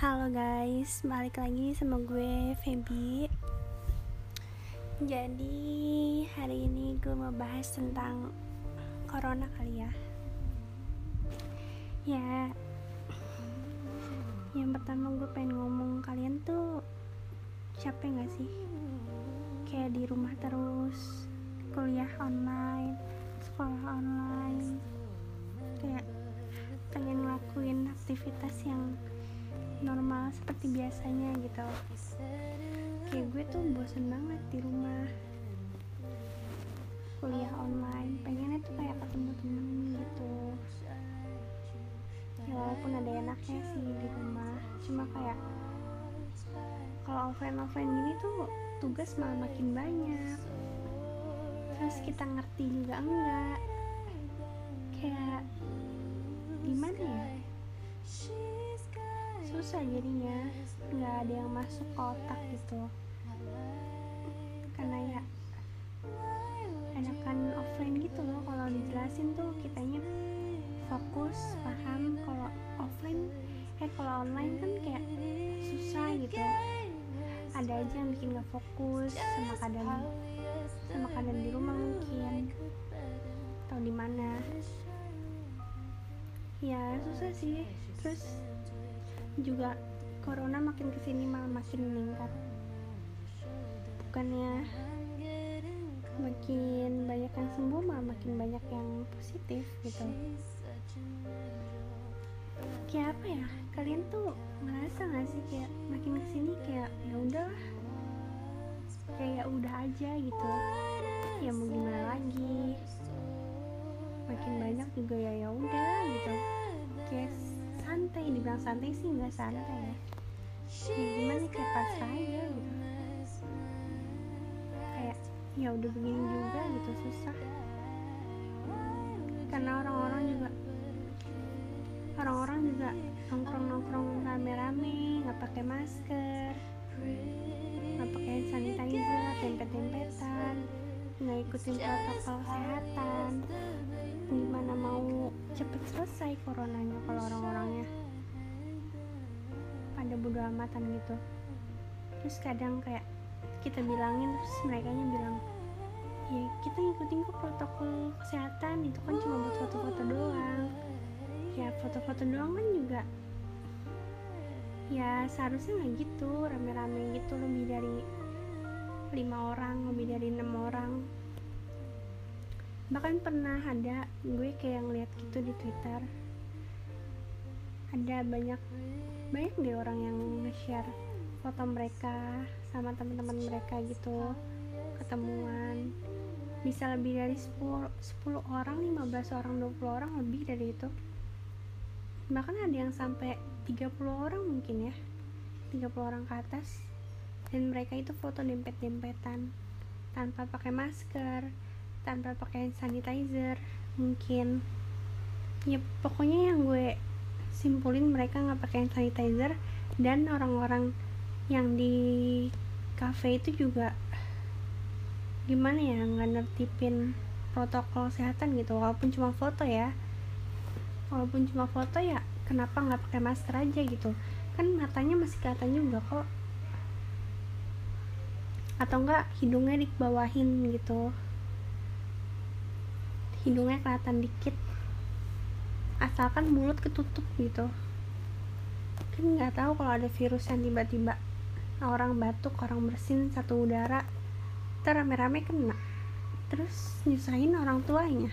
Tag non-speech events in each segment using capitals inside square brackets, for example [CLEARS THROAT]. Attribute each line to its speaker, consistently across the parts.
Speaker 1: Halo guys, balik lagi sama gue Feby. Jadi hari ini gue mau bahas tentang Corona kali ya. Ya. Yang pertama gue pengen ngomong kalian tuh Capek gak sih? Kayak di rumah terus Kuliah online Sekolah online. Kayak pengen ngelakuin aktivitas yang normal seperti biasanya gitu. Kayak gue tuh bosen banget di rumah. Kuliah online pengennya tuh kayak ketemu temen gitu. Ya walaupun ada enaknya sih di rumah. Cuma kayak kalau offline offline gini tuh tugas malah makin banyak. Terus kita ngerti juga enggak. Kayak gimana ya susah jadinya. Nggak ada yang masuk ke otak gitu. Karena ya enakan offline gitu loh. Kalau dijelasin tuh kitanya fokus paham. Kalau offline eh kalau online kan kayak susah gitu. Ada aja yang bikin gak fokus sama keadaan sama keadaan di rumah mungkin atau di mana. Ya susah sih. Terus juga corona makin ke sini malah makin meningkat. Bukannya makin banyak yang sembuh malah makin banyak yang positif gitu. Kayak apa ya? Kalian tuh ngerasa gak sih kayak makin ke sini kayak ya udah kayak udah aja gitu. Ya mau gimana lagi? Makin banyak juga ya ya udah gitu. Kayak santai dibilang santai sih nggak santai ya. Ya gimana kayak pas aja gitu. Kayak ya udah begini juga gitu susah. Karena orang-orang juga orang-orang juga nongkrong-nongkrong rame-rame nggak pakai masker nggak pakai sanitizer dempet-dempetan nggak ikutin protokol kesehatan. Gimana mau cepet selesai coronanya kalau bodo amatan gitu. Terus kadang kayak kita bilangin terus mereka bilang ya kita ngikutin kok protokol kesehatan itu kan cuma buat foto-foto doang. Ya foto-foto doang kan juga ya seharusnya nggak gitu rame-rame gitu lebih dari lima orang lebih dari enam orang. Bahkan pernah ada gue kayak ngeliat gitu di twitter ada banyak banyak deh orang yang nge-share foto mereka sama teman-teman mereka gitu ketemuan. Bisa lebih dari 10, 10 orang 15 orang 20 orang lebih dari itu. Bahkan ada yang sampai 30 orang mungkin ya 30 orang ke atas. Dan mereka itu foto dempet-dempetan tanpa pakai masker tanpa pakai sanitizer mungkin. Ya pokoknya yang gue simpulin mereka nggak pakai sanitizer dan orang-orang yang di cafe itu juga gimana ya nggak nertipin protokol kesehatan gitu. Walaupun cuma foto ya. Walaupun cuma foto ya kenapa nggak pakai masker aja gitu. Kan matanya masih kelihatan juga kok. Atau enggak hidungnya dibawahin gitu. Hidungnya kelihatan dikit asalkan mulut ketutup gitu. Kan nggak tahu kalau ada virus yang tiba-tiba orang batuk orang bersin satu udara kita rame-rame kena. Terus nyusahin orang tuanya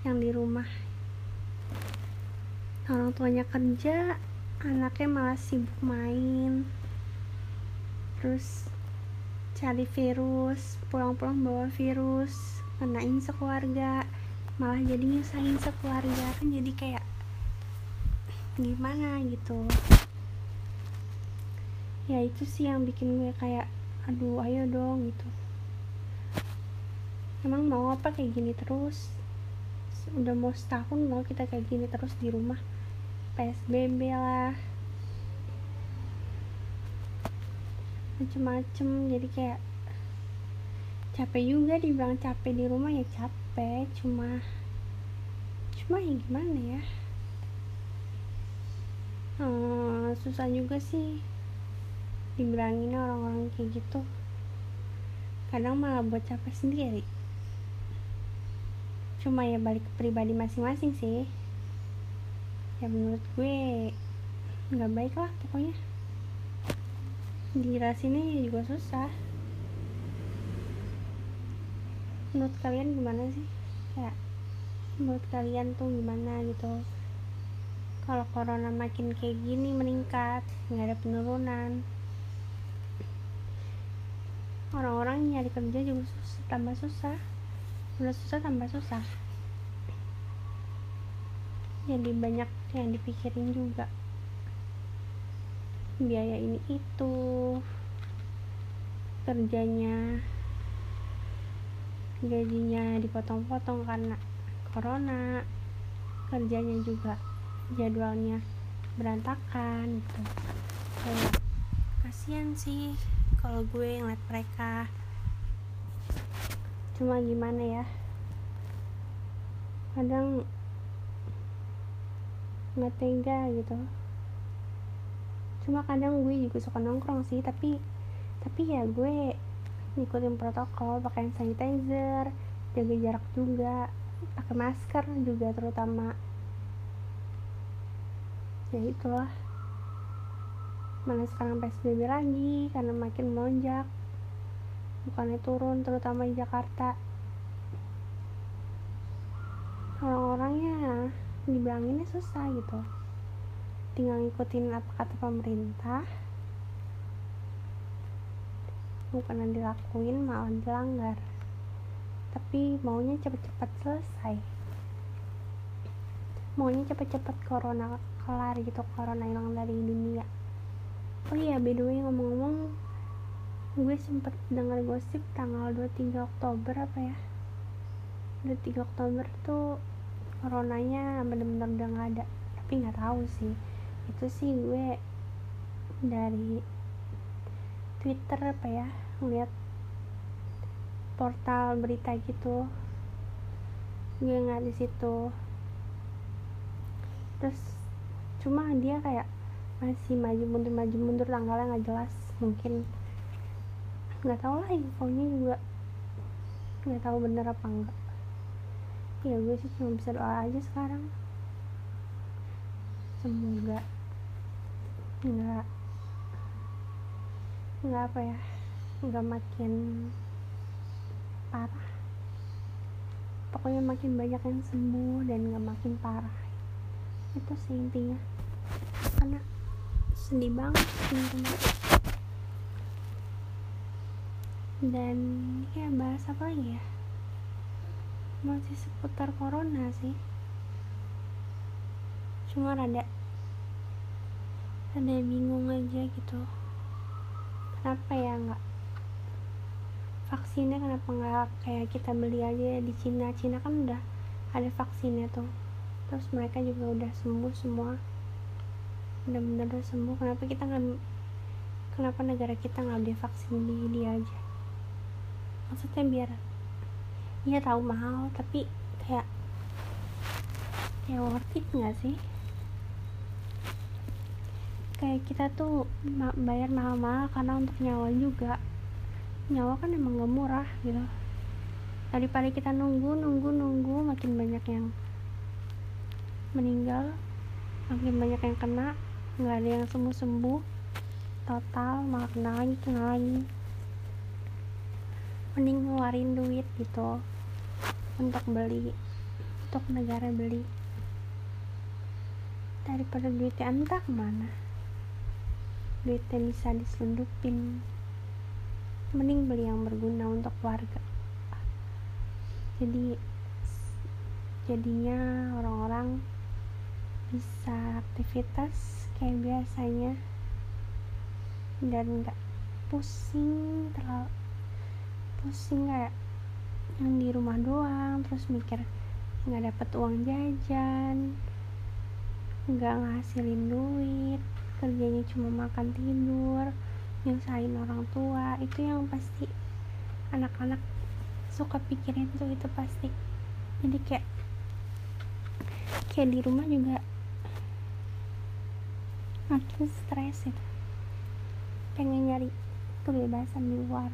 Speaker 1: yang di rumah. Orang tuanya kerja anaknya malah sibuk main. Terus cari virus pulang-pulang bawa virus kenain sekeluarga malah jadi nyusahin sekeluarga kan jadi kayak gimana gitu. Ya itu sih yang bikin gue kayak aduh ayo dong gitu. Emang mau apa kayak gini terus? Udah mau setahun mau kita kayak gini terus di rumah? PSBB lah. Macem-macem jadi kayak capek juga dibilang capek di rumah ya capek. Cuma cuma ya gimana ya? Hmm, susah juga sih dibilangin orang-orang kayak gitu. Kadang malah buat capek sendiri. Cuma ya balik ke pribadi masing-masing sih. Ya menurut gue nggak baik lah pokoknya. Dijelasinnya juga susah menurut kalian gimana sih? Ya menurut kalian tuh gimana gitu? Kalau corona makin kayak gini meningkat nggak ada penurunan. Orang-orang nyari kerja juga susah, tambah susah. Udah susah tambah susah. Jadi banyak yang dipikirin juga. Biaya ini itu. Kerjanya gajinya dipotong-potong karena corona kerjanya juga jadwalnya berantakan gitu. Kayak kasihan sih kalau gue ngeliat mereka. Cuma gimana ya? Kadang nggak tega gitu. Cuma kadang gue juga suka nongkrong sih tapi tapi ya gue ngikutin protokol pakai sanitizer jaga jarak juga pakai masker juga terutama. Ya itulah. Mana sekarang PSBB lagi karena makin melonjak. Bukannya turun terutama di Jakarta. Orang-orangnya dibilanginnya susah gitu. Tinggal ngikutin apa kata pemerintah bukan dilakuin malah dilanggar. Tapi maunya cepet-cepet selesai. Maunya cepet-cepet corona kelar gitu corona hilang dari dunia. Oh iya by the way ngomong-ngomong gue sempet dengar gosip tanggal 23 Oktober apa ya? 23 Oktober tuh coronanya bener-bener udah gak ada. Tapi nggak tahu sih. Itu sih gue dari Twitter apa ya ngeliat portal berita gitu. Gue nggak di situ. Terus cuma dia kayak masih maju mundur maju mundur tanggalnya nggak jelas mungkin. Nggak tahu lah infonya juga. Nggak tahu bener apa enggak ya gue sih cuma bisa doa aja sekarang. Semoga nggak nggak apa ya nggak makin parah. Pokoknya makin banyak yang sembuh dan nggak makin parah. Itu sih intinya. Karena sedih banget teman-teman dan ya bahas apa lagi ya? Masih seputar corona sih. Cuma rada rada bingung aja gitu. Kenapa ya nggak vaksinnya kenapa nggak kayak kita beli aja di Cina? Cina kan udah ada vaksinnya tuh. Terus mereka juga udah sembuh semua. Benar-benar udah sembuh. Kenapa kita nggak kenapa negara kita nggak beli vaksin di dia aja? Maksudnya biar iya tahu mahal tapi kayak kayak worth it nggak sih? Kayak kita tuh bayar mahal-mahal karena untuk nyawa juga nyawa kan emang gak murah gitu. Daripada kita nunggu nunggu nunggu makin banyak yang meninggal makin banyak yang kena nggak ada yang sembuh sembuh total malah kena lagi kena lagi mending ngeluarin duit gitu untuk beli untuk negara beli. Daripada duitnya entah ke mana duitnya bisa diselundupin mending beli yang berguna untuk warga jadi jadinya orang-orang bisa aktivitas kayak biasanya. Dan nggak pusing terlalu pusing kayak yang di rumah doang terus mikir nggak dapet uang jajan nggak ngasilin duit kerjanya cuma makan tidur nyusahin orang tua. Itu yang pasti anak-anak suka pikirin tuh itu pasti. Jadi kayak kayak di rumah juga makin stres itu pengen nyari kebebasan di luar.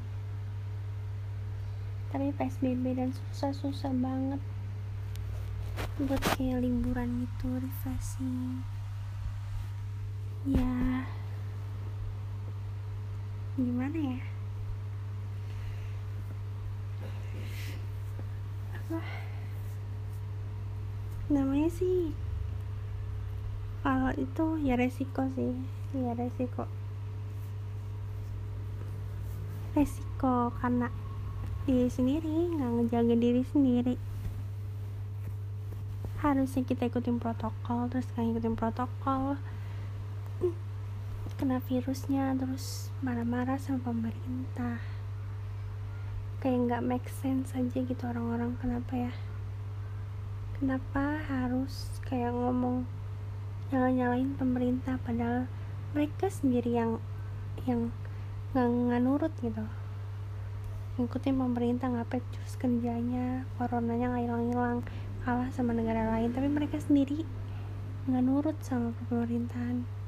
Speaker 1: Tapi PSBB dan susah-susah banget buat kayak liburan gitu refreshing. Ya gimana ya? Apa namanya sih kalau itu ya resiko sih ya resiko. Resiko karena diri sendiri nggak ngejaga diri sendiri. Harusnya kita ikutin protokol terus kan ikutin protokol kena virusnya terus marah-marah sama pemerintah. Kayak nggak make sense aja gitu orang-orang kenapa ya? Kenapa harus kayak ngomong jangan nyalain pemerintah padahal mereka sendiri yang yang nggak nurut gitu. Ngikutin pemerintah nggak pecus kerjanya coronanya nggak hilang-hilang kalah sama negara lain tapi mereka sendiri nggak nurut sama pemerintahan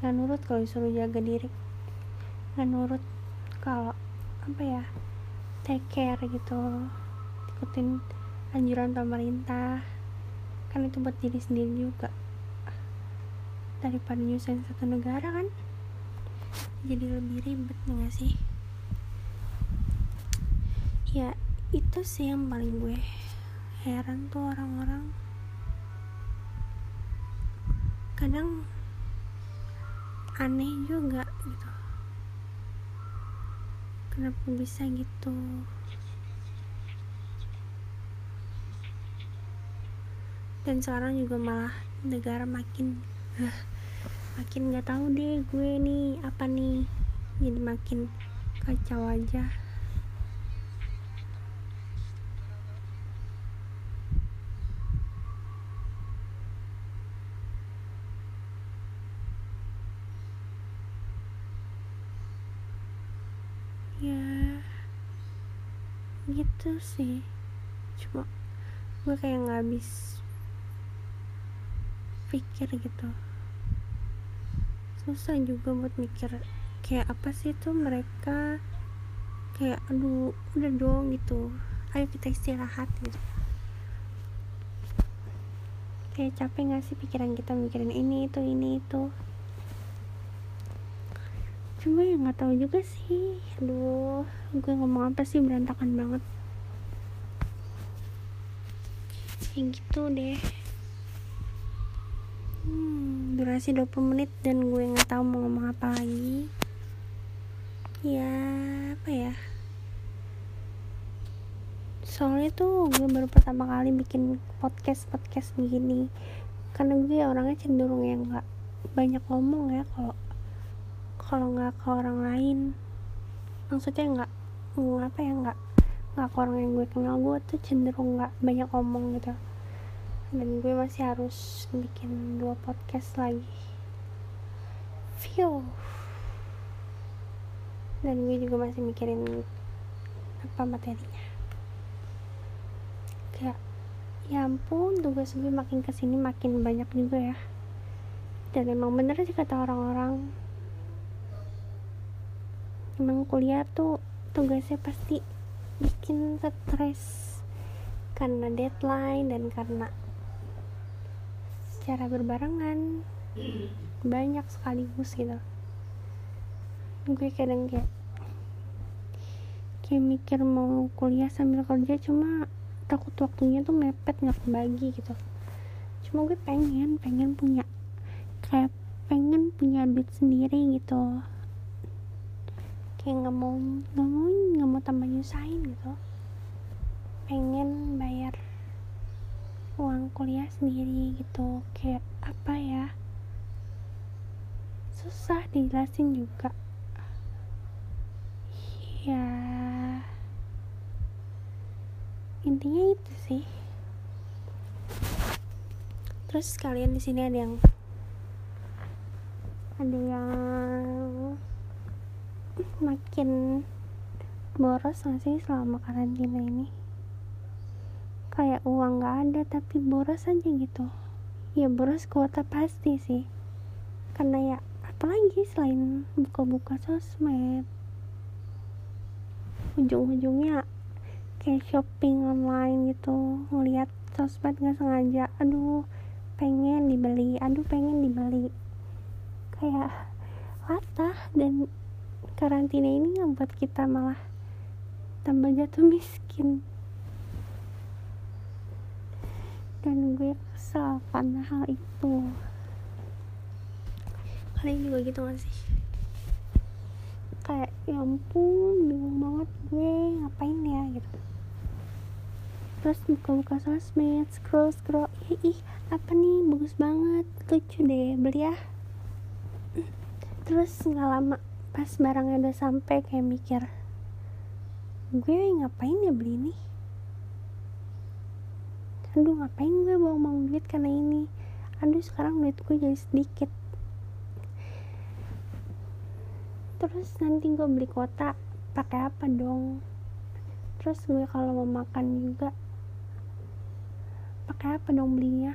Speaker 1: nggak nurut kalau disuruh jaga diri. Nggak nurut kalau apa ya take care gitu. Ikutin anjuran pemerintah. Kan itu buat diri sendiri juga. Daripada nyusahin satu negara kan jadi lebih ribet nggak sih? Ya itu sih yang paling gue heran tuh orang-orang. Kadang aneh juga gitu. Kenapa bisa gitu? Dan sekarang juga malah negara makin uh, makin nggak tahu deh gue nih apa nih. Jadi makin kacau aja gitu sih. Cuma gue kayak nggak habis pikir gitu. Susah juga buat mikir kayak apa sih tuh mereka kayak aduh udah dong gitu. Ayo kita istirahat gitu. Kayak capek gak sih pikiran kita mikirin ini itu ini itu cuma ya nggak tahu juga sih. Aduh gue ngomong apa sih? Berantakan banget. Yang gitu deh. Hmm, durasi 20 menit dan gue nggak tahu mau ngomong apa lagi. Ya apa ya? Soalnya tuh gue baru pertama kali bikin podcast podcast begini. Karena gue orangnya cenderung yang nggak banyak ngomong ya kalau kalau nggak ke orang lain. Maksudnya nggak apa ya nggak nggak ke orang yang gue kenal. Gue tuh cenderung nggak banyak ngomong gitu. Dan gue masih harus bikin dua podcast lagi. View dan gue juga masih mikirin apa materinya. Kayak ya ampun tugas gue makin ke sini makin banyak juga ya. Dan emang bener sih kata orang-orang emang kuliah tuh tugasnya pasti bikin stres karena deadline dan karena secara berbarengan. Banyak sekaligus gitu. Gue kadang kayak kayak mikir mau kuliah sambil kerja cuma takut waktunya tuh mepet nggak kebagi gitu. Cuma gue pengen pengen punya kayak pengen punya duit sendiri gitu kayak nggak mau nggak mau nggak mau tambah nyusahin gitu. Pengen bayar uang kuliah sendiri gitu. Kayak apa ya? Susah dijelasin juga. Ya intinya itu sih. Terus kalian di sini ada yang ada yang makin boros gak sih selama karantina ini? Kayak uang gak ada tapi boros aja gitu. Ya boros kuota pasti sih. Karena ya apalagi selain buka-buka sosmed. Ujung-ujungnya kayak shopping online gitu ngeliat sosmed nggak sengaja. Aduh pengen dibeli aduh pengen dibeli. Kayak latah dan karantina ini ngebuat kita malah tambah jatuh miskin. Dan gue kesal karena hal itu. Kalian juga gitu gak sih? Kayak ya ampun bingung banget gue ngapain ya? gitu. Terus buka-buka sosmed scroll scroll. Ih, ih apa nih? Bagus banget. Lucu deh beli ya. [CLEARS THROAT] Terus nggak lama pas barangnya udah sampai kayak mikir gue ngapain ya beli ini? Aduh ngapain gue bawa-bawa duit karena ini? Aduh sekarang duit gue jadi sedikit. Terus nanti gue beli kuota pakai apa dong? Terus gue kalau mau makan juga pakai apa dong belinya?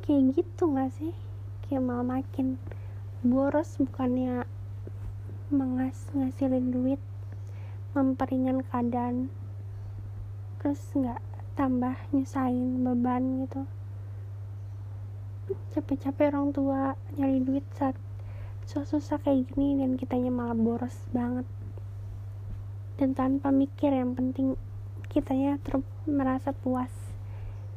Speaker 1: Kayak gitu gak sih? Kayak malah makin boros bukannya mengas ngasilin duit memperingan keadaan. Terus nggak tambah nyusahin beban gitu. Capek-capek orang tua nyari duit saat susah-susah kayak gini dan kitanya malah boros banget. Dan tanpa mikir yang penting kitanya ter merasa puas.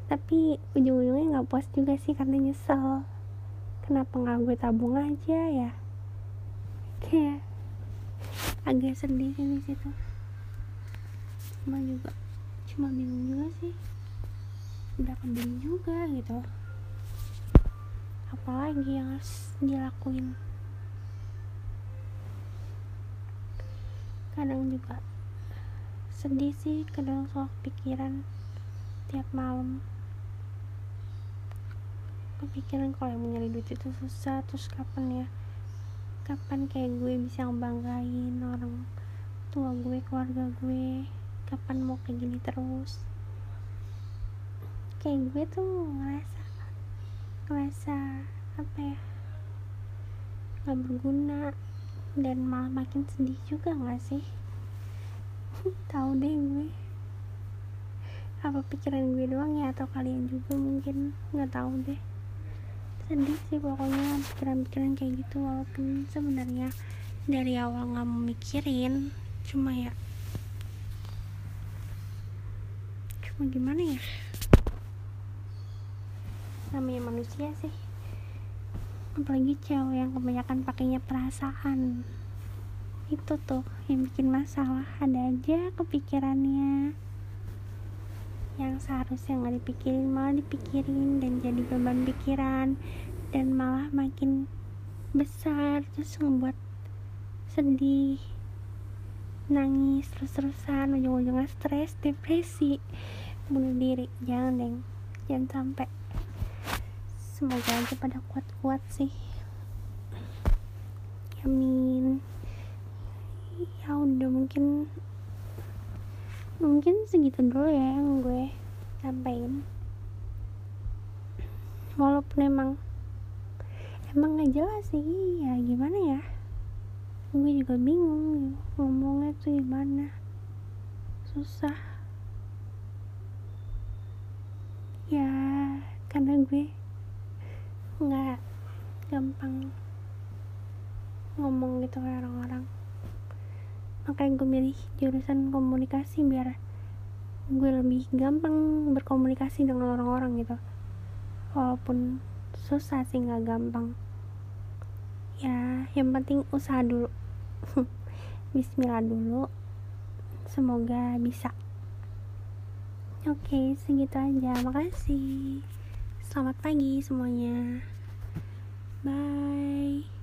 Speaker 1: Tapi ujung-ujungnya nggak puas juga sih karena nyesel. Kenapa nggak gue tabung aja ya? Kayak agak sedih sih di situ. Cuma juga cuma bingung juga sih. Udah kebeli juga gitu. Apalagi yang harus dilakuin. Kadang juga sedih sih kadang soal pikiran tiap malam. Kepikiran kalau yang nyari duit itu susah terus kapan ya kapan kayak gue bisa ngebanggain orang tua gue keluarga gue? Kapan mau kayak gini terus? Kayak gue tuh ngerasa ngerasa apa ya nggak berguna dan malah makin sedih juga gak sih? [LAUGHS] Tahu deh gue. Apa pikiran gue doang ya atau kalian juga mungkin? Nggak tahu deh sedih sih pokoknya pikiran-pikiran kayak gitu walaupun sebenarnya dari awal nggak mau mikirin cuma ya cuma gimana ya? Namanya manusia sih. Apalagi cewek yang kebanyakan pakainya perasaan. Itu tuh yang bikin masalah. Ada aja kepikirannya yang seharusnya nggak dipikirin malah dipikirin dan jadi beban pikiran dan malah makin besar terus ngebuat sedih nangis terus-terusan ujung-ujungnya stres depresi. Bunuh diri jangan deng. Jangan sampai. Semoga aja pada kuat-kuat sih. Amin. Ya udah mungkin mungkin segitu dulu ya yang gue sampaikan. Walaupun emang emang gak jelas sih ya gimana ya? Gue juga bingung ngomongnya tuh gimana? Susah. Ya karena gue nggak gampang ngomong gitu kayak orang-orang makanya gue milih? Jurusan komunikasi biar gue lebih gampang berkomunikasi dengan orang-orang gitu. Walaupun susah sih nggak gampang. Ya yang penting usaha dulu. [LAUGHS] Bismillah dulu. Semoga bisa. Oke segitu aja. Makasih. Selamat pagi semuanya. Bye.